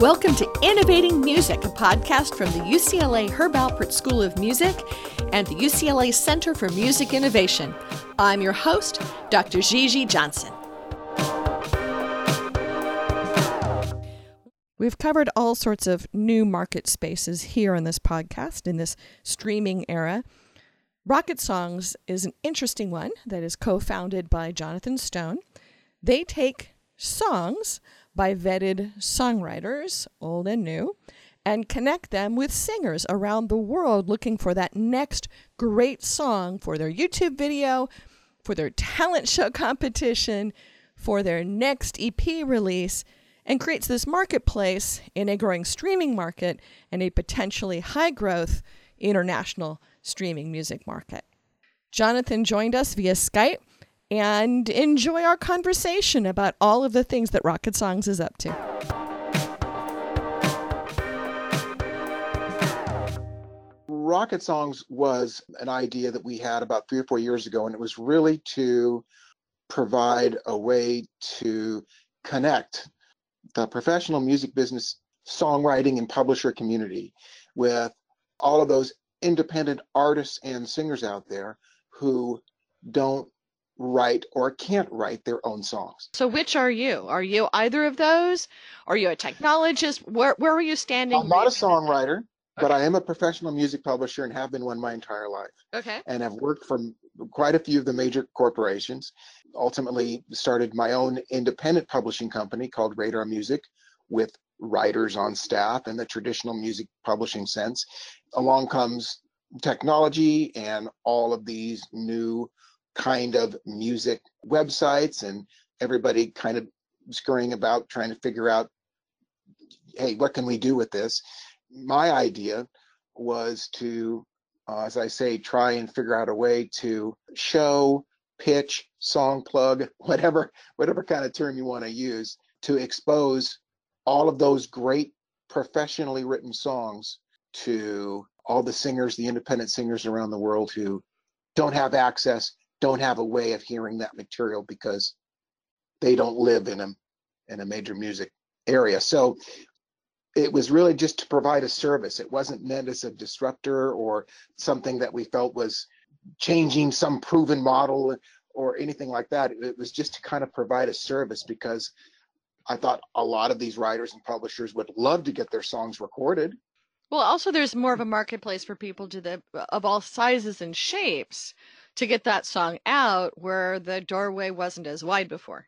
Welcome to Innovating Music, a podcast from the UCLA Herb Alpert School of Music and the UCLA Center for Music Innovation. I'm your host, Dr. Gigi Johnson. We've covered all sorts of new market spaces here on this podcast in this streaming era. Rocket Songs is an interesting one that is co founded by Jonathan Stone. They take songs by vetted songwriters, old and new, and connect them with singers around the world looking for that next great song for their YouTube video, for their talent show competition, for their next EP release, and creates this marketplace in a growing streaming market and a potentially high growth international streaming music market. Jonathan joined us via Skype and enjoy our conversation about all of the things that Rocket Songs is up to. Rocket Songs was an idea that we had about three or four years ago, and it was really to provide a way to connect the professional music business songwriting and publisher community with all of those independent artists and singers out there who don't write or can't write their own songs. So which are you? Are you either of those? Are you a technologist? Where where are you standing? I'm not a songwriter, okay. but I am a professional music publisher and have been one my entire life. Okay. And have worked for quite a few of the major corporations. Ultimately started my own independent publishing company called Radar Music with writers on staff in the traditional music publishing sense. Along comes technology and all of these new kind of music websites and everybody kind of scurrying about trying to figure out hey what can we do with this? My idea was to uh, as i say try and figure out a way to show pitch song plug whatever whatever kind of term you want to use to expose all of those great professionally written songs to all the singers the independent singers around the world who don't have access don't have a way of hearing that material because they don't live in a in a major music area. So it was really just to provide a service. It wasn't meant as a disruptor or something that we felt was changing some proven model or anything like that. It was just to kind of provide a service because I thought a lot of these writers and publishers would love to get their songs recorded. Well, also there's more of a marketplace for people to the of all sizes and shapes to get that song out where the doorway wasn't as wide before.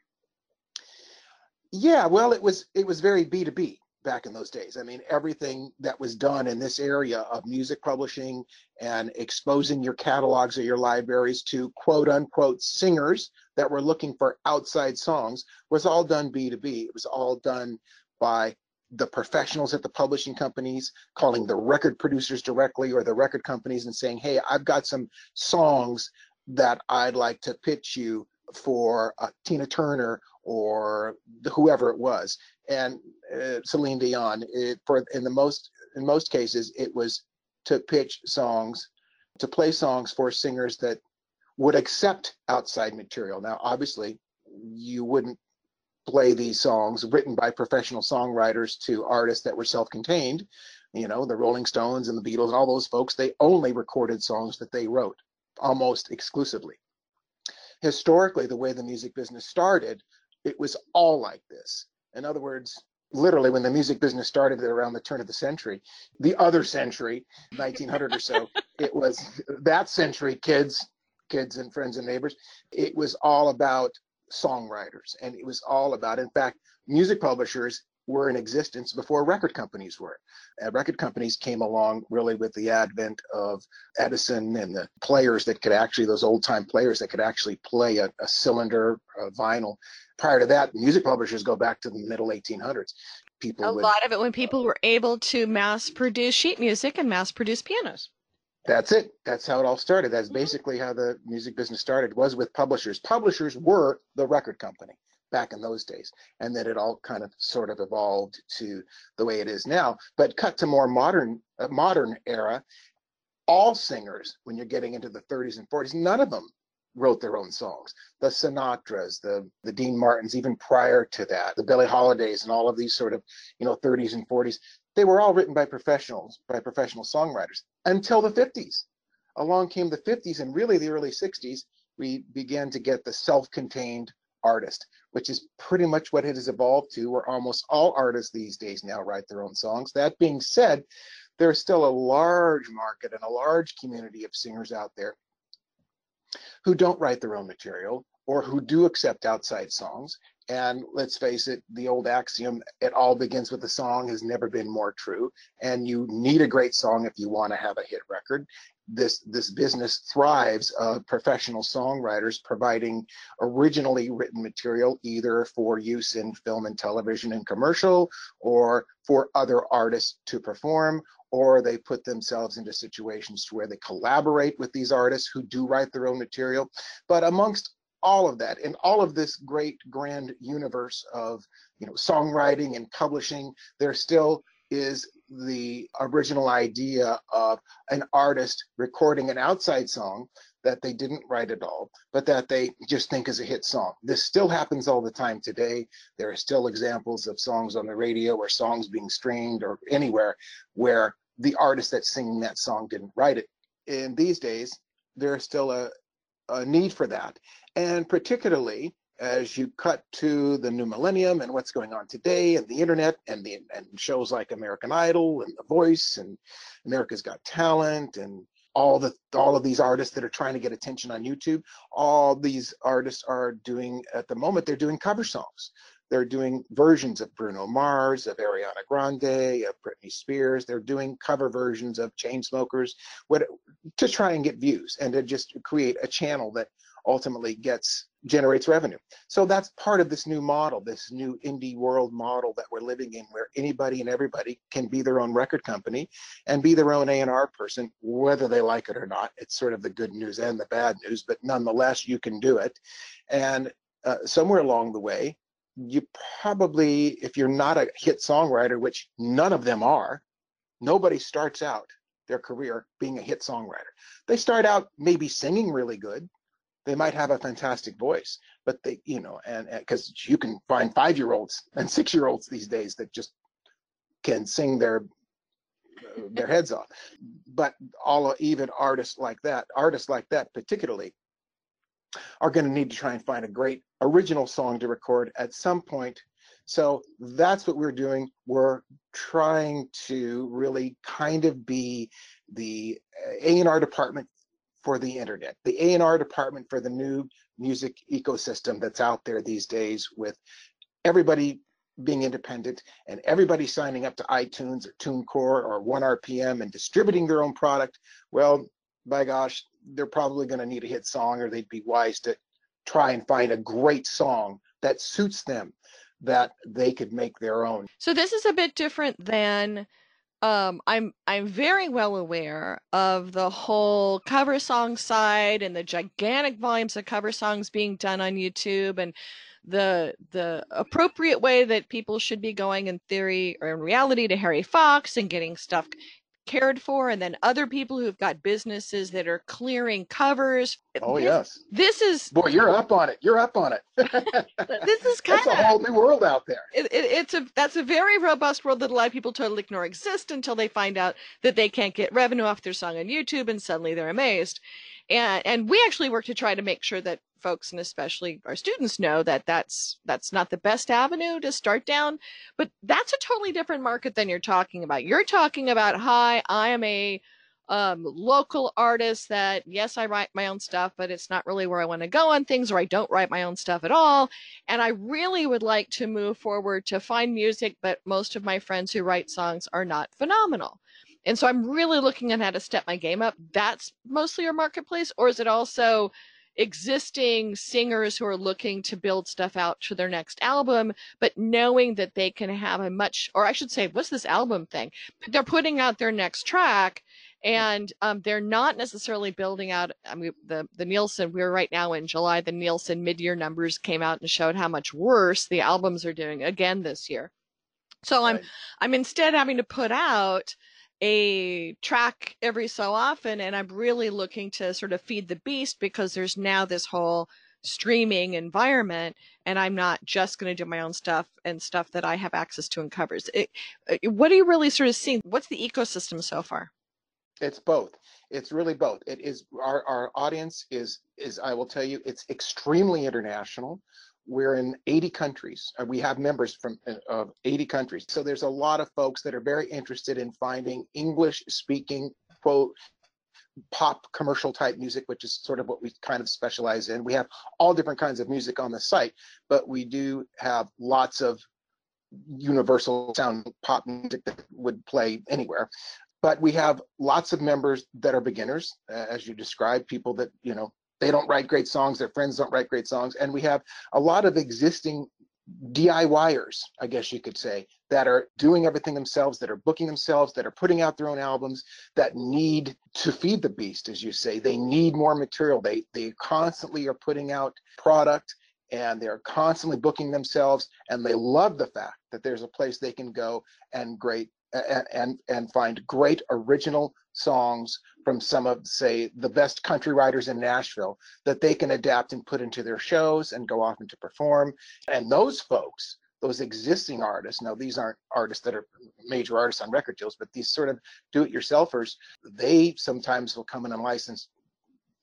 Yeah, well, it was it was very B two B back in those days. I mean, everything that was done in this area of music publishing and exposing your catalogs or your libraries to quote unquote singers that were looking for outside songs was all done B2B. It was all done by the professionals at the publishing companies calling the record producers directly or the record companies and saying, hey, I've got some songs that I'd like to pitch you for uh, Tina Turner or whoever it was, and uh, Celine Dion. It, for in the most in most cases, it was to pitch songs, to play songs for singers that would accept outside material. Now, obviously, you wouldn't play these songs written by professional songwriters to artists that were self-contained you know the rolling stones and the beatles and all those folks they only recorded songs that they wrote almost exclusively. Historically the way the music business started it was all like this. In other words literally when the music business started around the turn of the century the other century 1900 or so it was that century kids kids and friends and neighbors it was all about songwriters. And it was all about, in fact, music publishers were in existence before record companies were. And record companies came along really with the advent of Edison and the players that could actually, those old time players that could actually play a, a cylinder, a vinyl. Prior to that, music publishers go back to the middle 1800s. People a would, lot of it when people were able to mass produce sheet music and mass produce pianos that's it. That's how it all started. That's mm-hmm. basically how the music business started was with publishers. Publishers were the record company back in those days. And then it all kind of sort of evolved to the way it is now. But cut to more modern uh, modern era, all singers when you're getting into the 30s and 40s, none of them wrote their own songs. The Sinatras, the the Dean Martins, even prior to that, the Billie Holidays, and all of these sort of you know 30s and 40s, they were all written by professionals, by professional songwriters until the 50s. Along came the 50s and really the early 60s. We began to get the self-contained artist, which is pretty much what it has evolved to, where almost all artists these days now write their own songs. That being said, there's still a large market and a large community of singers out there who don't write their own material or who do accept outside songs. And let's face it, the old axiom, it all begins with a song, has never been more true. And you need a great song if you want to have a hit record this this business thrives of professional songwriters providing originally written material either for use in film and television and commercial or for other artists to perform or they put themselves into situations to where they collaborate with these artists who do write their own material but amongst all of that in all of this great grand universe of you know songwriting and publishing there still is the original idea of an artist recording an outside song that they didn't write at all, but that they just think is a hit song. This still happens all the time today. There are still examples of songs on the radio or songs being streamed or anywhere where the artist that's singing that song didn't write it. In these days, there's still a, a need for that. And particularly as you cut to the new millennium and what's going on today and the internet and the and shows like American Idol and The Voice and America's Got Talent and all the all of these artists that are trying to get attention on YouTube, all these artists are doing at the moment they're doing cover songs. They're doing versions of Bruno Mars, of Ariana Grande, of Britney Spears. They're doing cover versions of Chainsmokers, what to try and get views and to just create a channel that ultimately gets generates revenue. So that's part of this new model, this new indie world model that we're living in, where anybody and everybody can be their own record company and be their own A&R person, whether they like it or not. It's sort of the good news and the bad news, but nonetheless, you can do it. And uh, somewhere along the way, you probably, if you're not a hit songwriter, which none of them are, nobody starts out their career being a hit songwriter. They start out maybe singing really good, they might have a fantastic voice, but they, you know, and because you can find five year olds and six year olds these days that just can sing their their heads off. But all even artists like that, artists like that particularly, are going to need to try and find a great original song to record at some point. So that's what we're doing. We're trying to really kind of be the A&R department for the internet, the A&R department for the new music ecosystem that's out there these days with everybody being independent and everybody signing up to iTunes or TuneCore or ONErpm and distributing their own product, well, by gosh, they're probably going to need a hit song or they'd be wise to try and find a great song that suits them that they could make their own. So this is a bit different than um, I'm I'm very well aware of the whole cover song side and the gigantic volumes of cover songs being done on YouTube and the the appropriate way that people should be going in theory or in reality to Harry Fox and getting stuff cared for and then other people who've got businesses that are clearing covers. Oh this, yes. this is boy you're up on it. You're up on it. This is kind of a whole new world out there. It, it, it's a that's a very robust world that a lot of people totally ignore exist until they find out that they can't get revenue off their song on youtube and suddenly they're amazed and and we actually work to try to make sure that folks and especially our students know that that's that's not the best avenue to start down. But that's a totally different market than you're talking about. You're talking about hi i am a um, local artist that yes i write my own stuff but it's not really where i want to go on things or i don't write my own stuff at all. And i really would like to move forward to find music but most of my friends who write songs are not phenomenal and so I'm really looking at how to step my game up. That's mostly your marketplace, or is it also existing singers who are looking to build stuff out for their next album, but knowing that they can have a much, or I should say, what's this album thing? They're putting out their next track and um, they're not necessarily building out. I mean, the the Nielsen. We're right now in July. The Nielsen mid-year numbers came out and showed how much worse the albums are doing again this year. So I'm I'm instead having to put out a track every so often and I'm really looking to sort of feed the beast because there's now this whole streaming environment and I'm not just going to do my own stuff and stuff that I have access to and covers. It, uh, what are you really sort of seeing? What's the ecosystem so far? It's both. It's really both. It is our, our audience is is I will tell you it's extremely international. We're in 80 countries. Uh, we have members from uh, 80 countries. So there's a lot of folks that are very interested in finding English speaking quote pop commercial type music, which is sort of what we kind of specialize in. We have all different kinds of music on the site, but we do have lots of universal sound pop music that would play anywhere. But we have lots of members that are beginners, as you described, people that, you know, they don't write great songs, their friends don't write great songs. And we have a lot of existing DIYers, I guess you could say, that are doing everything themselves, that are booking themselves, that are putting out their own albums, that need to feed the beast, as you say. They need more material. They they constantly are putting out product and they're constantly booking themselves and they love the fact that there's a place they can go and great and and, find great original songs from some of say the best country writers in Nashville that they can adapt and put into their shows and go off and to perform. And those folks those existing artists now these aren't artists that are major artists on record deals but these sort of do-it-yourselfers they sometimes will come in and license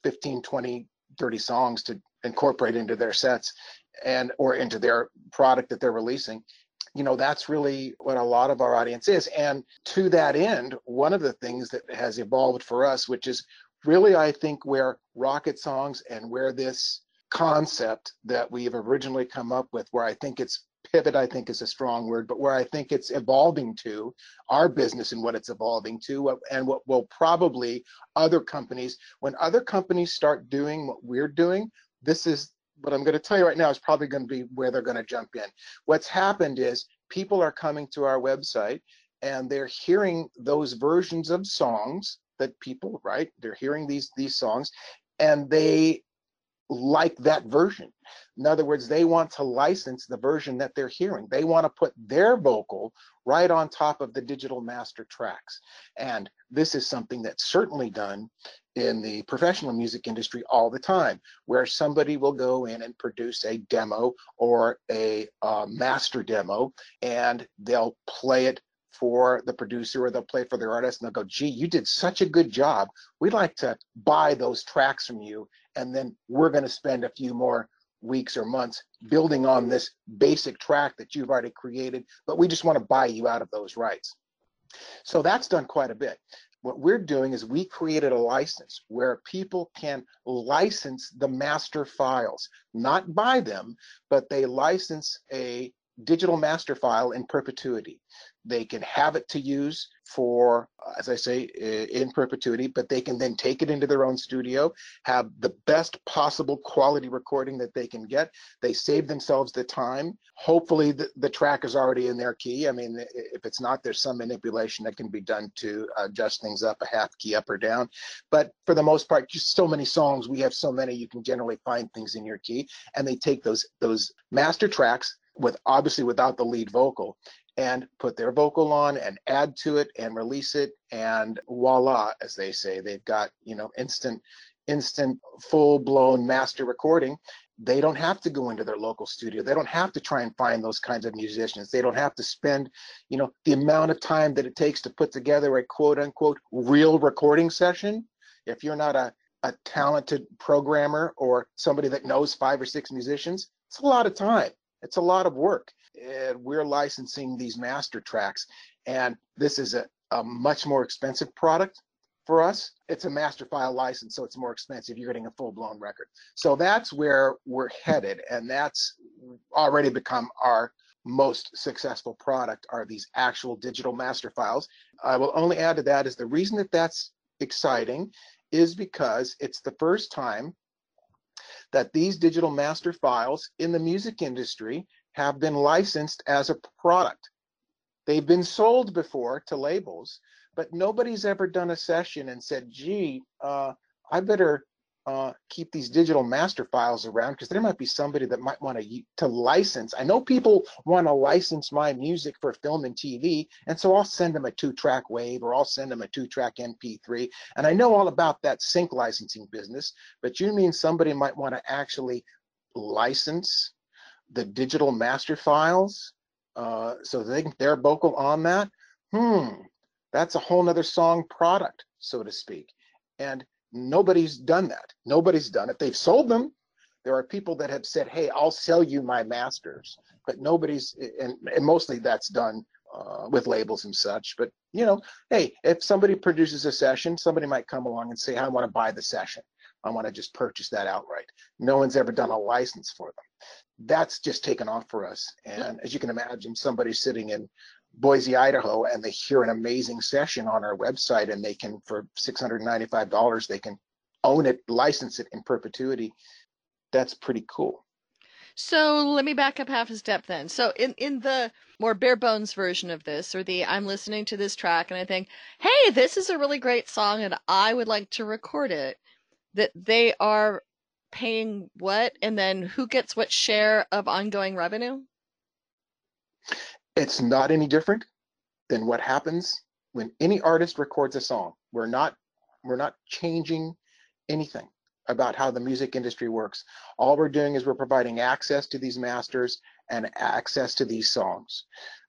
15 20 30 songs to incorporate into their sets and or into their product that they're releasing you know that's really what a lot of our audience is. And to that end one of the things that has evolved for us which is really i think where rocket songs and where this concept that we've originally come up with where i think it's pivot i think is a strong word but where i think it's evolving to our business and what it's evolving to and what will probably other companies when other companies start doing what we're doing this is what I'm going to tell you right now is probably going to be where they're going to jump in. What's happened is people are coming to our website and they're hearing those versions of songs that people write. They're hearing these these songs and they like that version. In other words, they want to license the version that they're hearing. They want to put their vocal right on top of the digital master tracks. And this is something that's certainly done in the professional music industry all the time, where somebody will go in and produce a demo or a uh, master demo, and they'll play it for the producer or they'll play for their artist and they'll go, gee, you did such a good job. We'd like to buy those tracks from you. And then we're going to spend a few more weeks or months building on this basic track that you've already created, but we just want to buy you out of those rights. So that's done quite a bit what we're doing is we created a license where people can license the master files, not buy them, but they license a digital master file in perpetuity. They can have it to use for, as I say, in perpetuity, but they can then take it into their own studio, have the best possible quality recording that they can get. They save themselves the time. Hopefully, the, the track is already in their key. I mean, if it's not, there's some manipulation that can be done to adjust things up a half key up or down. But for the most part, just so many songs, we have so many, you can generally find things in your key. And they take those those master tracks with obviously without the lead vocal and put their vocal on and add to it and release it and voila as they say they've got you know instant instant full blown master recording. They don't have to go into their local studio. They don't have to try and find those kinds of musicians. They don't have to spend you know the amount of time that it takes to put together a quote unquote real recording session. If you're not a a talented programmer or somebody that knows five or six musicians it's a lot of time it's a lot of work. And we're licensing these master tracks, and this is a, a much more expensive product for us. It's a master file license, so it's more expensive. You're getting a full blown record. So that's where we're headed, and that's already become our most successful product are these actual digital master files. I will only add to that is the reason that that's exciting is because it's the first time that these digital master files in the music industry have been licensed as a product. They've been sold before to labels, but nobody's ever done a session and said, gee, uh, I better uh, keep these digital master files around because there might be somebody that might want to to license. I know people want to license my music for film and TV, and so I'll send them a two-track wave or I'll send them a two-track MP3. And I know all about that sync licensing business, but you mean somebody might want to actually license the digital master files uh, so they they're vocal on that? Hmm, that's a whole nother song product, so to speak. And Nobody's done that. Nobody's done it. They've sold them. There are people that have said, "Hey, I'll sell you my masters," but nobody's, and, and mostly that's done uh, with labels and such. But you know, hey, if somebody produces a session, somebody might come along and say, "I want to buy the session. I want to just purchase that outright." No one's ever done a license for them. That's just taken off for us. And as you can imagine, somebody sitting in Boise, Idaho, and they hear an amazing session on our website, and they can, for $695, they can own it, license it in perpetuity. That's pretty cool. So let me back up half a step then. So in in the more bare bones version of this, or the I'm listening to this track and I think, hey, this is a really great song, and I would like to record it. That they are paying what, and then who gets what share of ongoing revenue? It's not any different than what happens when any artist records a song. We're not we're not changing anything about how the music industry works. All we're doing is we're providing access to these masters and access to these songs.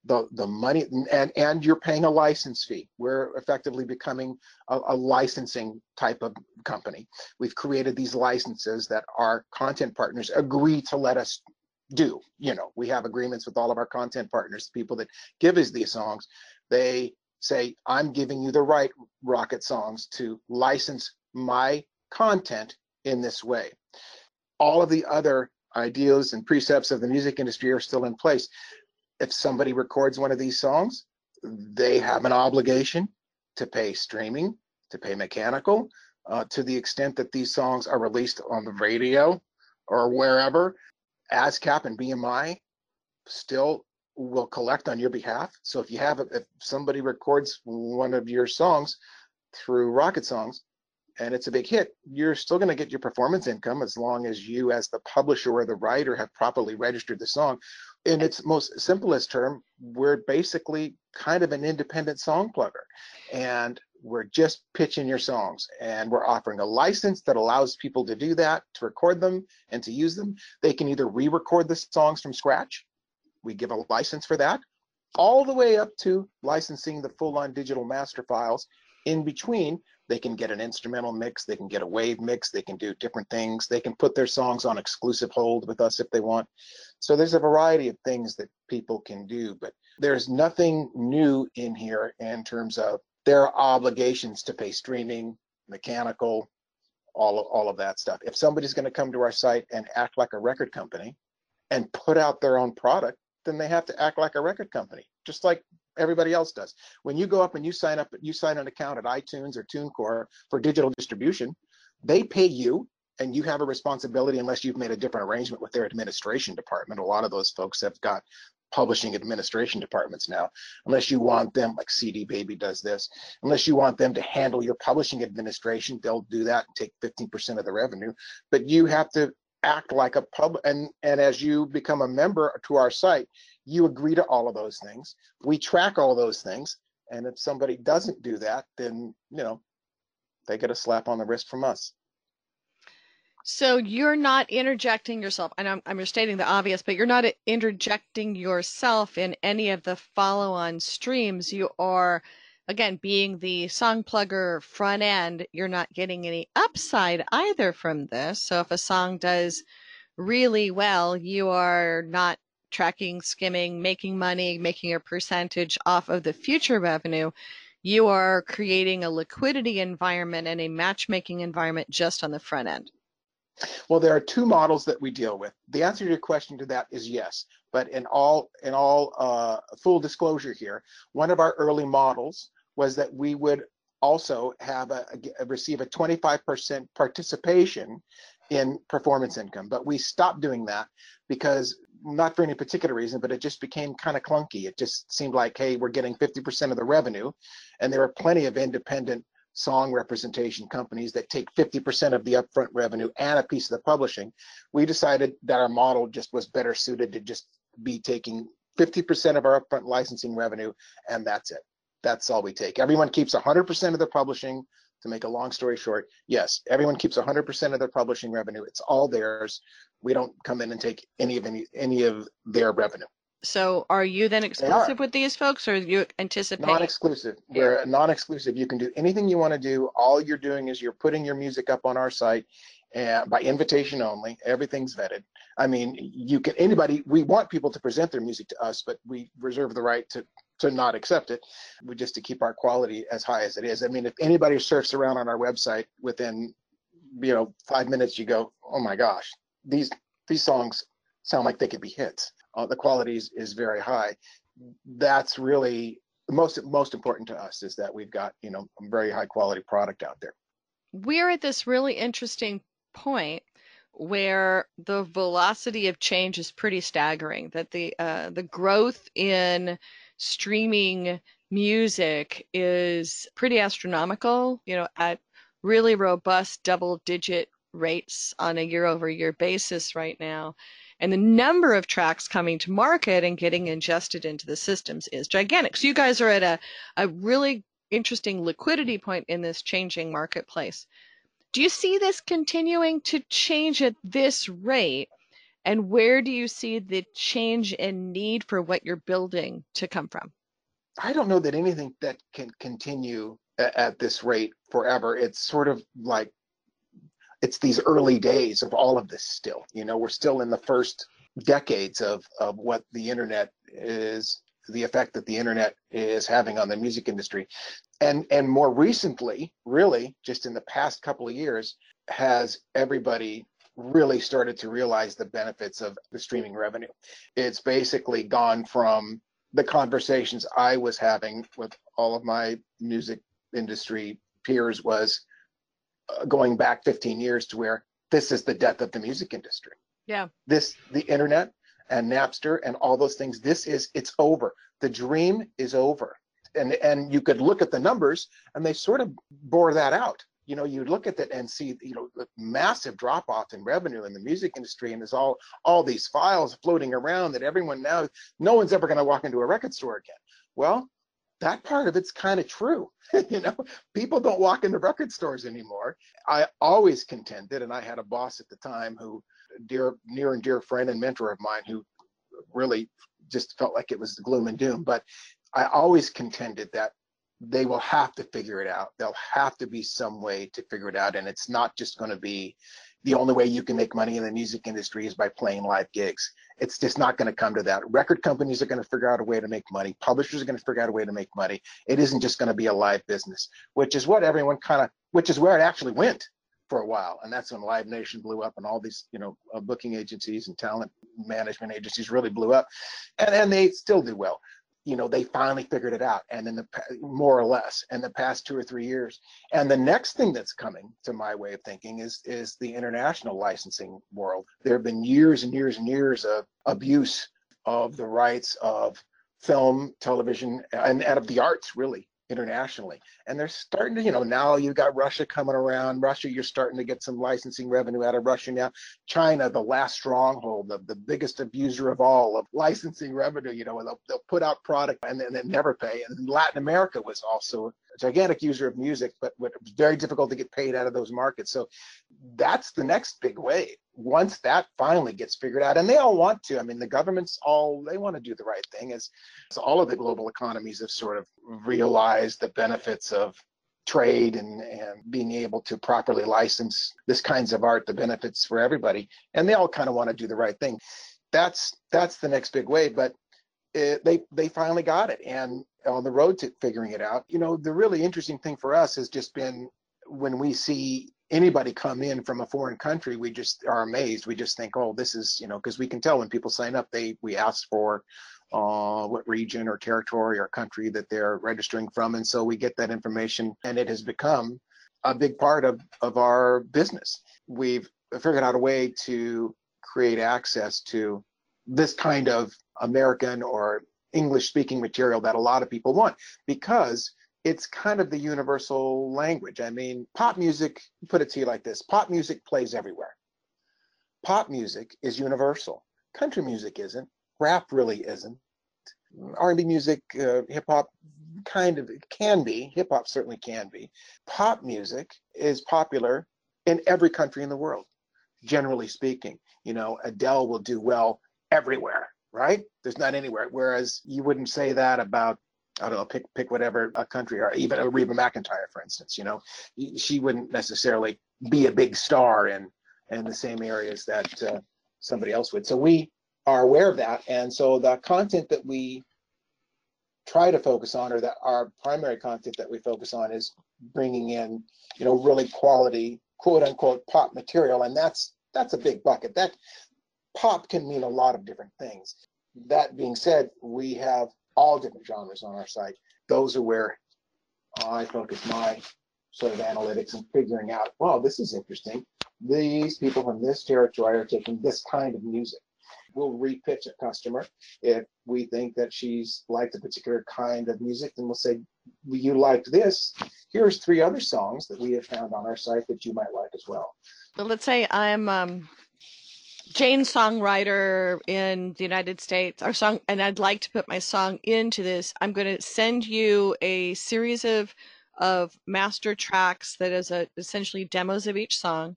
The the money and and you're paying a license fee. We're effectively becoming a, a licensing type of company. We've created these licenses that our content partners agree to let us do. You know, we have agreements with all of our content partners, people that give us these songs. They say, I'm giving you the right Rocket Songs to license my content in this way. All of the other ideas and precepts of the music industry are still in place. If somebody records one of these songs, they have an obligation to pay streaming, to pay mechanical, uh, to the extent that these songs are released on the radio or wherever. ASCAP and BMI still will collect on your behalf. So if you have, if somebody records one of your songs through Rocket Songs and it's a big hit, you're still going to get your performance income as long as you, as the publisher or the writer, have properly registered the song. In its most simplest term, we're basically kind of an independent song plugger. And we're just pitching your songs and we're offering a license that allows people to do that to record them and to use them. They can either re-record the songs from scratch we give a license for that all the way up to licensing the full-on digital master files. In between they can get an instrumental mix they can get a wave mix they can do different things they can put their songs on exclusive hold with us if they want. So there's a variety of things that people can do but there's nothing new in here in terms of their obligations to pay streaming, mechanical, all of, all of that stuff. If somebody's going to come to our site and act like a record company and put out their own product, then they have to act like a record company, just like everybody else does. When you go up and you sign up, you sign an account at iTunes or TuneCore for digital distribution, they pay you and you have a responsibility unless you've made a different arrangement with their administration department. A lot of those folks have got publishing administration departments now, unless you want them, like CD Baby does this, unless you want them to handle your publishing administration, they'll do that and take 15% of the revenue. But you have to act like a pub and and as you become a member to our site, you agree to all of those things. We track all those things. And if somebody doesn't do that, then you know they get a slap on the wrist from us. So you're not interjecting yourself, and I'm, I'm stating the obvious, but you're not interjecting yourself in any of the follow-on streams. You are, again, being the song plugger front end. You're not getting any upside either from this. So if a song does really well, you are not tracking, skimming, making money, making a percentage off of the future revenue. You are creating a liquidity environment and a matchmaking environment just on the front end. Well, there are two models that we deal with. The answer to your question to that is yes. But in all in all uh, full disclosure here, one of our early models was that we would also have a, a receive a 25% participation in performance income. But we stopped doing that because not for any particular reason, but it just became kind of clunky. It just seemed like, hey, we're getting 50% of the revenue, and there were plenty of independent song representation companies that take 50% of the upfront revenue and a piece of the publishing, we decided that our model just was better suited to just be taking 50% of our upfront licensing revenue and that's it. That's all we take. Everyone keeps 100% of their publishing. To make a long story short, yes, everyone keeps 100% of their publishing revenue. It's all theirs. We don't come in and take any of any any of their revenue. So are you then exclusive with these folks or you anticipate? Non-exclusive. We're non-exclusive. You can do anything you want to do. All you're doing is you're putting your music up on our site and by invitation only. Everything's vetted. I mean, you can anybody we want people to present their music to us, but we reserve the right to to not accept it. We just to keep our quality as high as it is. I mean, if anybody surfs around on our website within you know 5 minutes you go, "Oh my gosh, these these songs sound like they could be hits." Uh, the quality is, is very high. That's really most most important to us is that we've got you know a very high quality product out there. We're at this really interesting point where the velocity of change is pretty staggering. That the uh, the growth in streaming music is pretty astronomical. You know, at really robust double digit rates on a year over year basis right now and the number of tracks coming to market and getting ingested into the systems is gigantic. So you guys are at a, a really interesting liquidity point in this changing marketplace. Do you see this continuing to change at this rate? And where do you see the change in need for what you're building to come from? I don't know that anything that can continue at this rate forever. It's sort of like it's these early days of all of this still. You know, we're still in the first decades of, of what the internet is, the effect that the internet is having on the music industry. And and more recently, really, just in the past couple of years, has everybody really started to realize the benefits of the streaming revenue. It's basically gone from the conversations I was having with all of my music industry peers was uh, going back 15 years to where this is the death of the music industry. Yeah. This, the internet and Napster and all those things, this is, it's over. The dream is over. And, and you could look at the numbers and they sort of bore that out. You know, you look at that and see, you know, the massive drop off in revenue in the music industry, and there's all all these files floating around that everyone now, no one's ever going to walk into a record store again. Well, that part of it's kind of true. you know, people don't walk into record stores anymore. I always contended, and I had a boss at the time who, dear, near and dear friend and mentor of mine, who really just felt like it was the gloom and doom. But I always contended that they will have to figure it out. There'll have to be some way to figure it out, and it's not just going to be the only way you can make money in the music industry is by playing live gigs. It's just not going to come to that. Record companies are going to figure out a way to make money. Publishers are going to figure out a way to make money. It isn't just going to be a live business, which is what everyone kind of, which is where it actually went for a while. And that's when Live Nation blew up and all these, you know, uh, booking agencies and talent management agencies really blew up. And, and they still do well you know they finally figured it out and in the more or less in the past two or three years. And the next thing that's coming to my way of thinking is is the international licensing world. There have been years and years and years of abuse of the rights of film television and, and of the arts really internationally. And they're starting to, you know, now you've got Russia coming around. Russia, you're starting to get some licensing revenue out of Russia now. China, the last stronghold, the, the biggest abuser of all of licensing revenue, you know, they'll, they'll put out product and then never pay. And Latin America was also a gigantic user of music, but was very difficult to get paid out of those markets. So that's the next big wave once that finally gets figured out and they all want to i mean the governments all they want to do the right thing as, as all of the global economies have sort of realized the benefits of trade and, and being able to properly license this kinds of art the benefits for everybody and they all kind of want to do the right thing. That's that's the next big wave but it, they they finally got it and on the road to figuring it out you know the really interesting thing for us has just been when we see anybody come in from a foreign country, we just are amazed. We just think, oh, this is, you know, because we can tell when people sign up, they we ask for uh, what region or territory or country that they're registering from, and so we get that information, and it has become a big part of of our business. We've figured out a way to create access to this kind of American or English speaking material that a lot of people want because it's kind of the universal language. I mean, pop music, put it to you like this pop music plays everywhere. Pop music is universal. Country music isn't. Rap really isn't. R&B music, uh, hip hop, kind of can be. Hip hop certainly can be. Pop music is popular in every country in the world, generally speaking. You know, Adele will do well everywhere, right? There's not anywhere. Whereas you wouldn't say that about I don't know, pick pick whatever a country or even a Reba McEntire, for instance. You know, she wouldn't necessarily be a big star in in the same areas that uh, somebody else would. So we are aware of that, and so the content that we try to focus on, or that our primary content that we focus on, is bringing in, you know, really quality quote unquote pop material, and that's that's a big bucket. That pop can mean a lot of different things. That being said, we have all different genres on our site. Those are where I focus my sort of analytics and figuring out, well, this is interesting. These people from this territory are taking this kind of music. We'll repitch a customer if we think that she's liked a particular kind of music, then we'll say, you liked this. Here's three other songs that we have found on our site that you might like as well. Well, let's say I'm um, Jane songwriter in the United States, our song, and I'd like to put my song into this. I'm going to send you a series of of master tracks that is a, essentially demos of each song,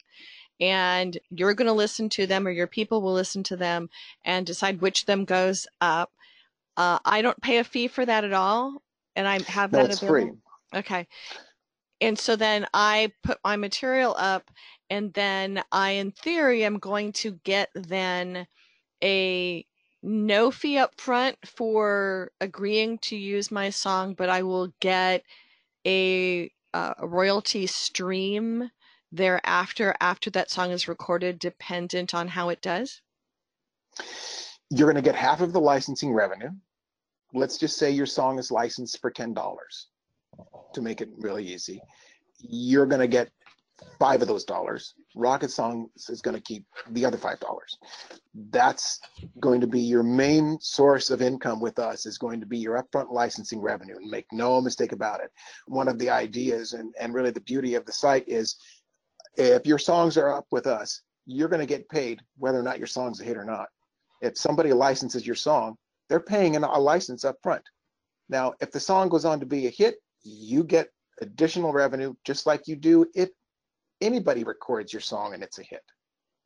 and you're going to listen to them, or your people will listen to them and decide which them goes up. Uh, I don't pay a fee for that at all, and I have no, that it's available. free. Okay. And so then I put my material up and then I, in theory, am going to get then a no fee up front for agreeing to use my song, but I will get a, uh, a royalty stream thereafter after that song is recorded, dependent on how it does? You're going to get half of the licensing revenue. Let's just say your song is licensed for $10 to make it really easy. You're going to get five of those dollars. Rocket Songs is going to keep the other five dollars. That's going to be your main source of income with us is going to be your upfront licensing revenue. And make no mistake about it. One of the ideas and, and really the beauty of the site is if your songs are up with us, you're going to get paid whether or not your song's a hit or not. If somebody licenses your song, they're paying a license up front. Now, if the song goes on to be a hit, you get additional revenue just like you do if anybody records your song and it's a hit.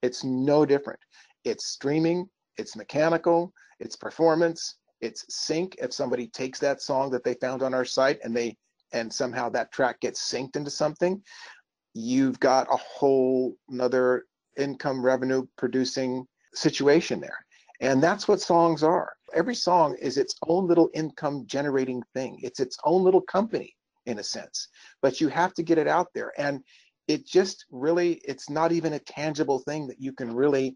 It's no different. It's streaming, it's mechanical, it's performance, it's sync. If somebody takes that song that they found on our site and they and somehow that track gets synced into something, you've got a whole another income revenue producing situation there. And that's what songs are. Every song is its own little income generating thing. It's its own little company in a sense. But you have to get it out there. And it just really it's not even a tangible thing that you can really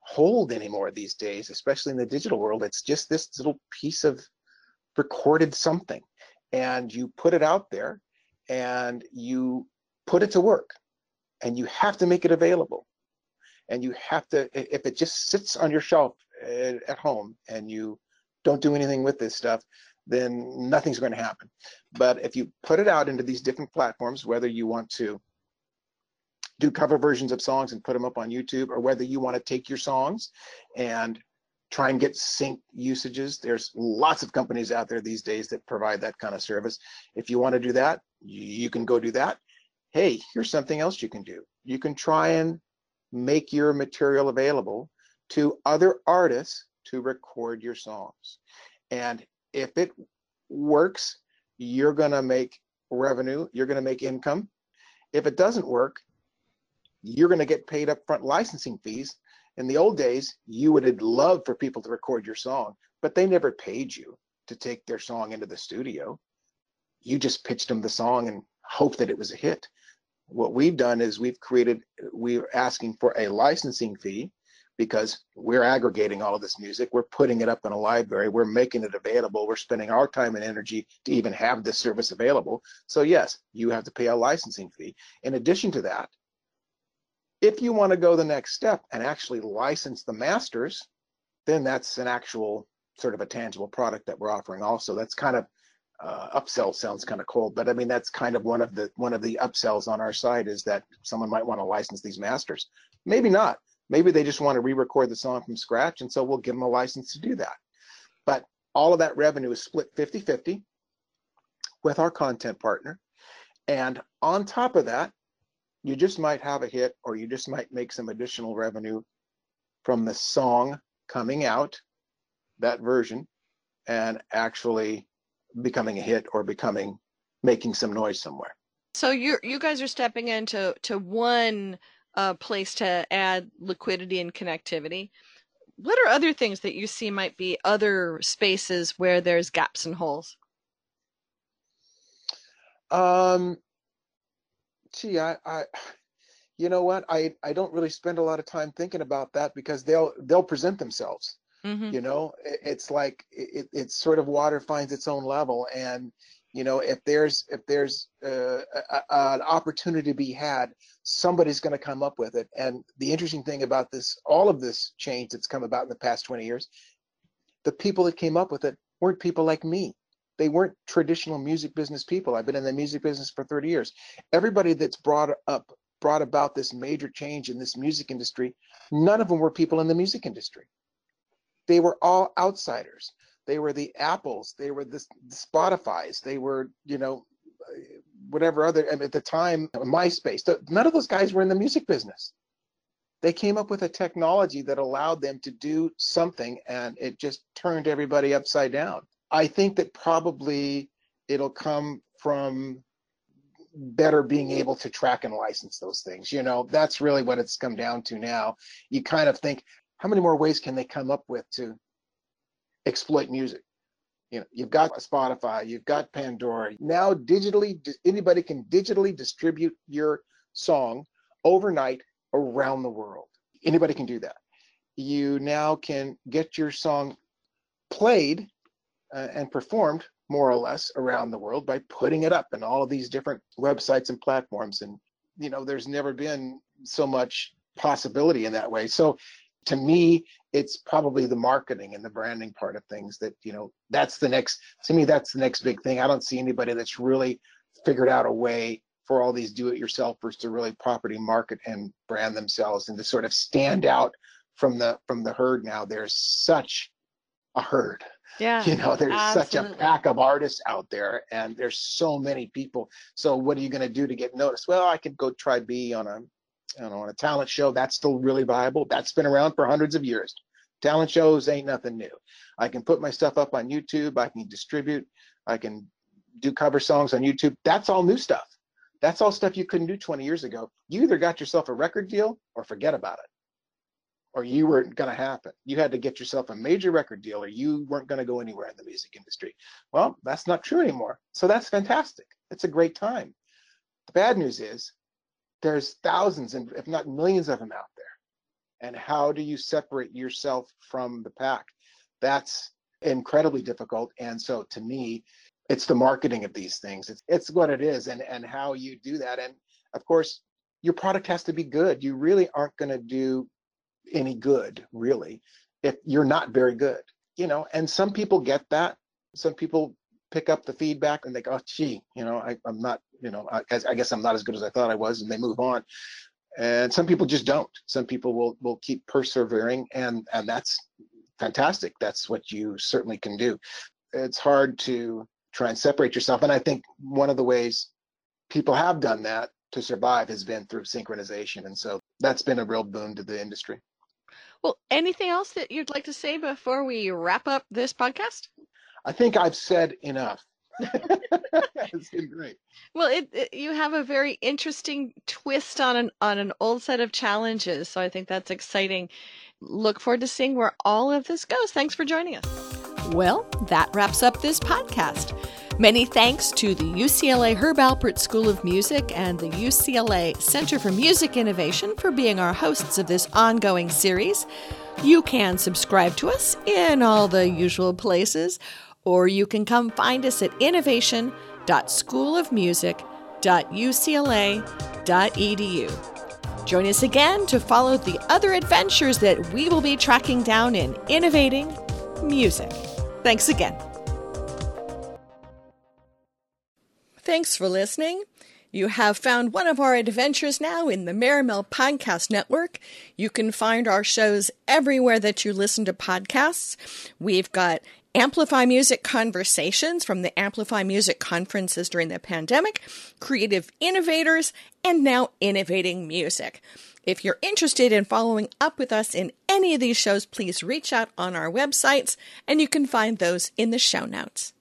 hold anymore these days especially in the digital world it's just this little piece of recorded something and you put it out there and you put it to work and you have to make it available and you have to if it just sits on your shelf eh, at home and you don't do anything with this stuff then nothing's going to happen but if you put it out into these different platforms whether you want to do cover versions of songs and put them up on YouTube, or whether you want to take your songs and try and get sync usages. There's lots of companies out there these days that provide that kind of service. If you want to do that, you can go do that. Hey, here's something else you can do. You can try and make your material available to other artists to record your songs. And if it works, you're going to make revenue, you're going to make income. If it doesn't work, you're going to get paid upfront licensing fees. In the old days, you would have loved for people to record your song, but they never paid you to take their song into the studio. You just pitched them the song and hoped that it was a hit. What we've done is we've created, we're asking for a licensing fee because we're aggregating all of this music. We're putting it up in a library. We're making it available. We're spending our time and energy to even have this service available. So yes, you have to pay a licensing fee. In addition to that, if you want to go the next step and actually license the masters, then that's an actual sort of a tangible product that we're offering also. That's kind of uh, upsell sounds kind of cold, but I mean that's kind of one of the one of the upsells on our side is that someone might want to license these masters. Maybe not. Maybe they just want to re-record the song from scratch, and so we'll give them a license to do that. But all of that revenue is split 50-50 with our content partner. And on top of that, you just might have a hit or you just might make some additional revenue from the song coming out, that version, and actually becoming a hit or becoming making some noise somewhere. So you you guys are stepping into to one uh, place to add liquidity and connectivity. What are other things that you see might be other spaces where there's gaps and holes? Um, gee, I, I, you know what? I, I don't really spend a lot of time thinking about that because they'll, they'll present themselves. Mm-hmm. You know, it, it's like it, it's sort of water finds its own level, and you know, if there's if there's uh, a, an opportunity to be had, somebody's going to come up with it. And the interesting thing about this, all of this change that's come about in the past 20 years, the people that came up with it weren't people like me they weren't traditional music business people. I've been in the music business for 30 years. Everybody that's brought up brought about this major change in this music industry, none of them were people in the music industry. They were all outsiders. They were the Apples, they were the, the Spotify's, they were, you know, whatever other and at the time MySpace. None of those guys were in the music business. They came up with a technology that allowed them to do something and it just turned everybody upside down I think that probably it'll come from better being able to track and license those things. You know, that's really what it's come down to now. You kind of think, how many more ways can they come up with to exploit music? You know, you've got Spotify, you've got Pandora. Now, digitally, anybody can digitally distribute your song overnight around the world. Anybody can do that. You now can get your song played uh, and performed more or less around the world by putting it up in all of these different websites and platforms. And, you know, there's never been so much possibility in that way. So to me, it's probably the marketing and the branding part of things that, you know, that's the next, to me, that's the next big thing. I don't see anybody that's really figured out a way for all these do-it-yourselfers to really properly market and brand themselves and to sort of stand out from the from the herd now. There's such a herd yeah. You know, there's absolutely. such a pack of artists out there and there's so many people. So what are you going to do to get noticed? Well, I could go try be on a you know, on a talent show. That's still really viable. That's been around for hundreds of years. Talent shows ain't nothing new. I can put my stuff up on YouTube. I can distribute. I can do cover songs on YouTube. That's all new stuff. That's all stuff you couldn't do 20 years ago. You either got yourself a record deal or forget about it or you weren't going to happen. You had to get yourself a major record deal or you weren't going to go anywhere in the music industry. Well, that's not true anymore. So that's fantastic. It's a great time. The bad news is there's thousands and if not millions of them out there. And how do you separate yourself from the pack? That's incredibly difficult. And so to me, it's the marketing of these things. It's it's what it is and and how you do that. And of course, your product has to be good. You really aren't going to do any good really if you're not very good you know and some people get that some people pick up the feedback and they go oh, gee you know I, am not you know I, I guess i'm not as good as i thought i was and they move on. And some people just don't. Some people will will keep persevering and and that's fantastic. That's what you certainly can do. It's hard to try and separate yourself and i think one of the ways people have done that to survive has been through synchronization and so that's been a real boon to the industry. Well, anything else that you'd like to say before we wrap up this podcast? I think I've said enough. it's been great. Well, it, it, you have a very interesting twist on an on an old set of challenges, so I think that's exciting. Look forward to seeing where all of this goes. Thanks for joining us. Well, that wraps up this podcast. Many thanks to the UCLA Herb Alpert School of Music and the UCLA Center for Music Innovation for being our hosts of this ongoing series. You can subscribe to us in all the usual places, or you can come find us at innovation.schoolofmusic.ucla.edu. Join us again to follow the other adventures that we will be tracking down in innovating music. Thanks again. Thanks for listening. You have found one of our adventures now in the Marimel Podcast Network. You can find our shows everywhere that you listen to podcasts. We've got Amplify Music Conversations from the Amplify Music conferences during the pandemic, Creative Innovators, and now Innovating Music. If you're interested in following up with us in any of these shows, please reach out on our websites, and you can find those in the show notes.